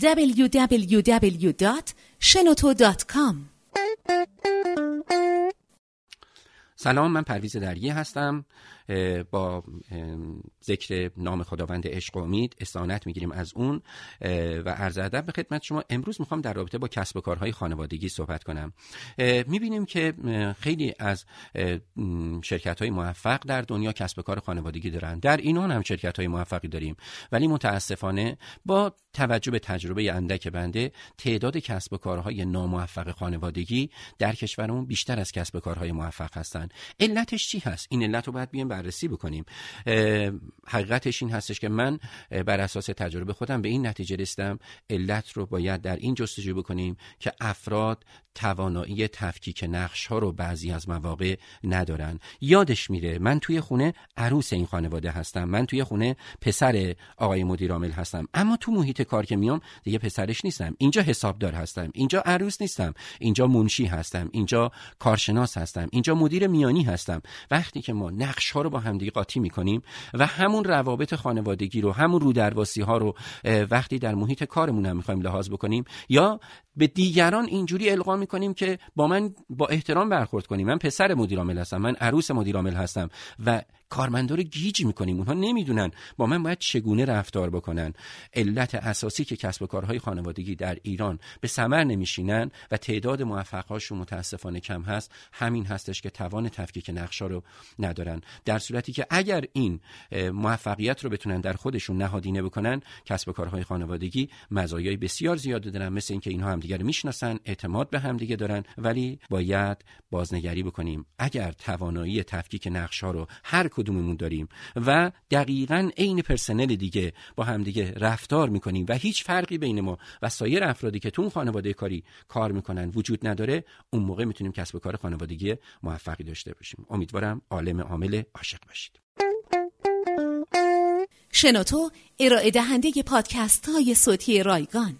www.shenoto.com سلام من پرویز دریه هستم. با ذکر نام خداوند عشق و امید استانت می‌گیریم از اون. و عرض ادب به خدمت شما امروز می‌خوام در رابطه با کسب و کارهای خانوادگی صحبت کنم. می‌بینیم که خیلی از شرکت های موفق در دنیا کسب و کار خانوادگی دارن. در اینان هم شرکت های موفقی داریم. ولی متاسفانه با توجه به تجربه اندک بنده تعداد کسب و کارهای ناموفق خانوادگی در کشورمون بیشتر از کسب و کارهای موفق هستند. علتش چی هست؟ این علت رو باید بیایم بررسی بکنیم. حقیقتش این هستش که من بر اساس تجربه خودم به این نتیجه رسیدم. علت رو باید در این جستجو بکنیم که افراد توانایی تفکیک نقش ها رو بعضی از مواقع ندارن. یادش میره من توی خونه عروس این خانواده هستم. من توی خونه پسر آقای مدیر عامل هستم. اما تو محیط کار که میام دیگه پسرش نیستم. اینجا حسابدار هستم. اینجا عروس نیستم. اینجا منشی هستم. اینجا کارشناس هستم. اینجا مدیر میانی هستم. وقتی که ما نقش ها رو با همدیگه قاطی می‌کنیم و همون روابط خانوادگی رو همون رودرواسی ها رو وقتی در محیط کارمون هم می‌خوایم لحاظ بکنیم یا به دیگران اینجوری القا می‌کنیم که با من با احترام برخورد کنیم. من پسر مدیر عامل هستم من عروس مدیر عامل هستم و کارمندا رو گیج می‌کنیم. اونها نمی‌دونن با من باید چگونه رفتار بکنن. علت اساسی که کسب و کارهای خانوادگی در ایران به ثمر نمیشینن و تعداد موفقهاشون متاسفانه کم هست همین هستش که توان تفکیک نقشا رو ندارن. در صورتی که اگر این موفقیت رو بتونن در خودشون نهادینه بکنن کسب و کارهای خانوادگی مزایای بسیار زیاده دارن مثل اینکه اینها همدیگه رو می‌شناسن اعتماد به همدیگه دارن ولی باید بازنگری بکنیم. اگر توانایی تفکیک نقشا رو هر کدوممون داریم و دقیقا عین پرسنل دیگه با همدیگه رفتار می‌کنیم و هیچ فرقی بین ما و سایر افرادی که تو اون خانواده کاری کار می‌کنن وجود نداره اون موقع می‌تونیم کسب و کار خانوادگی موفقی داشته باشیم. امیدوارم عالم عامل عاشق باشید. شنوتو ارائه دهنده پادکست های صوتی رایگان.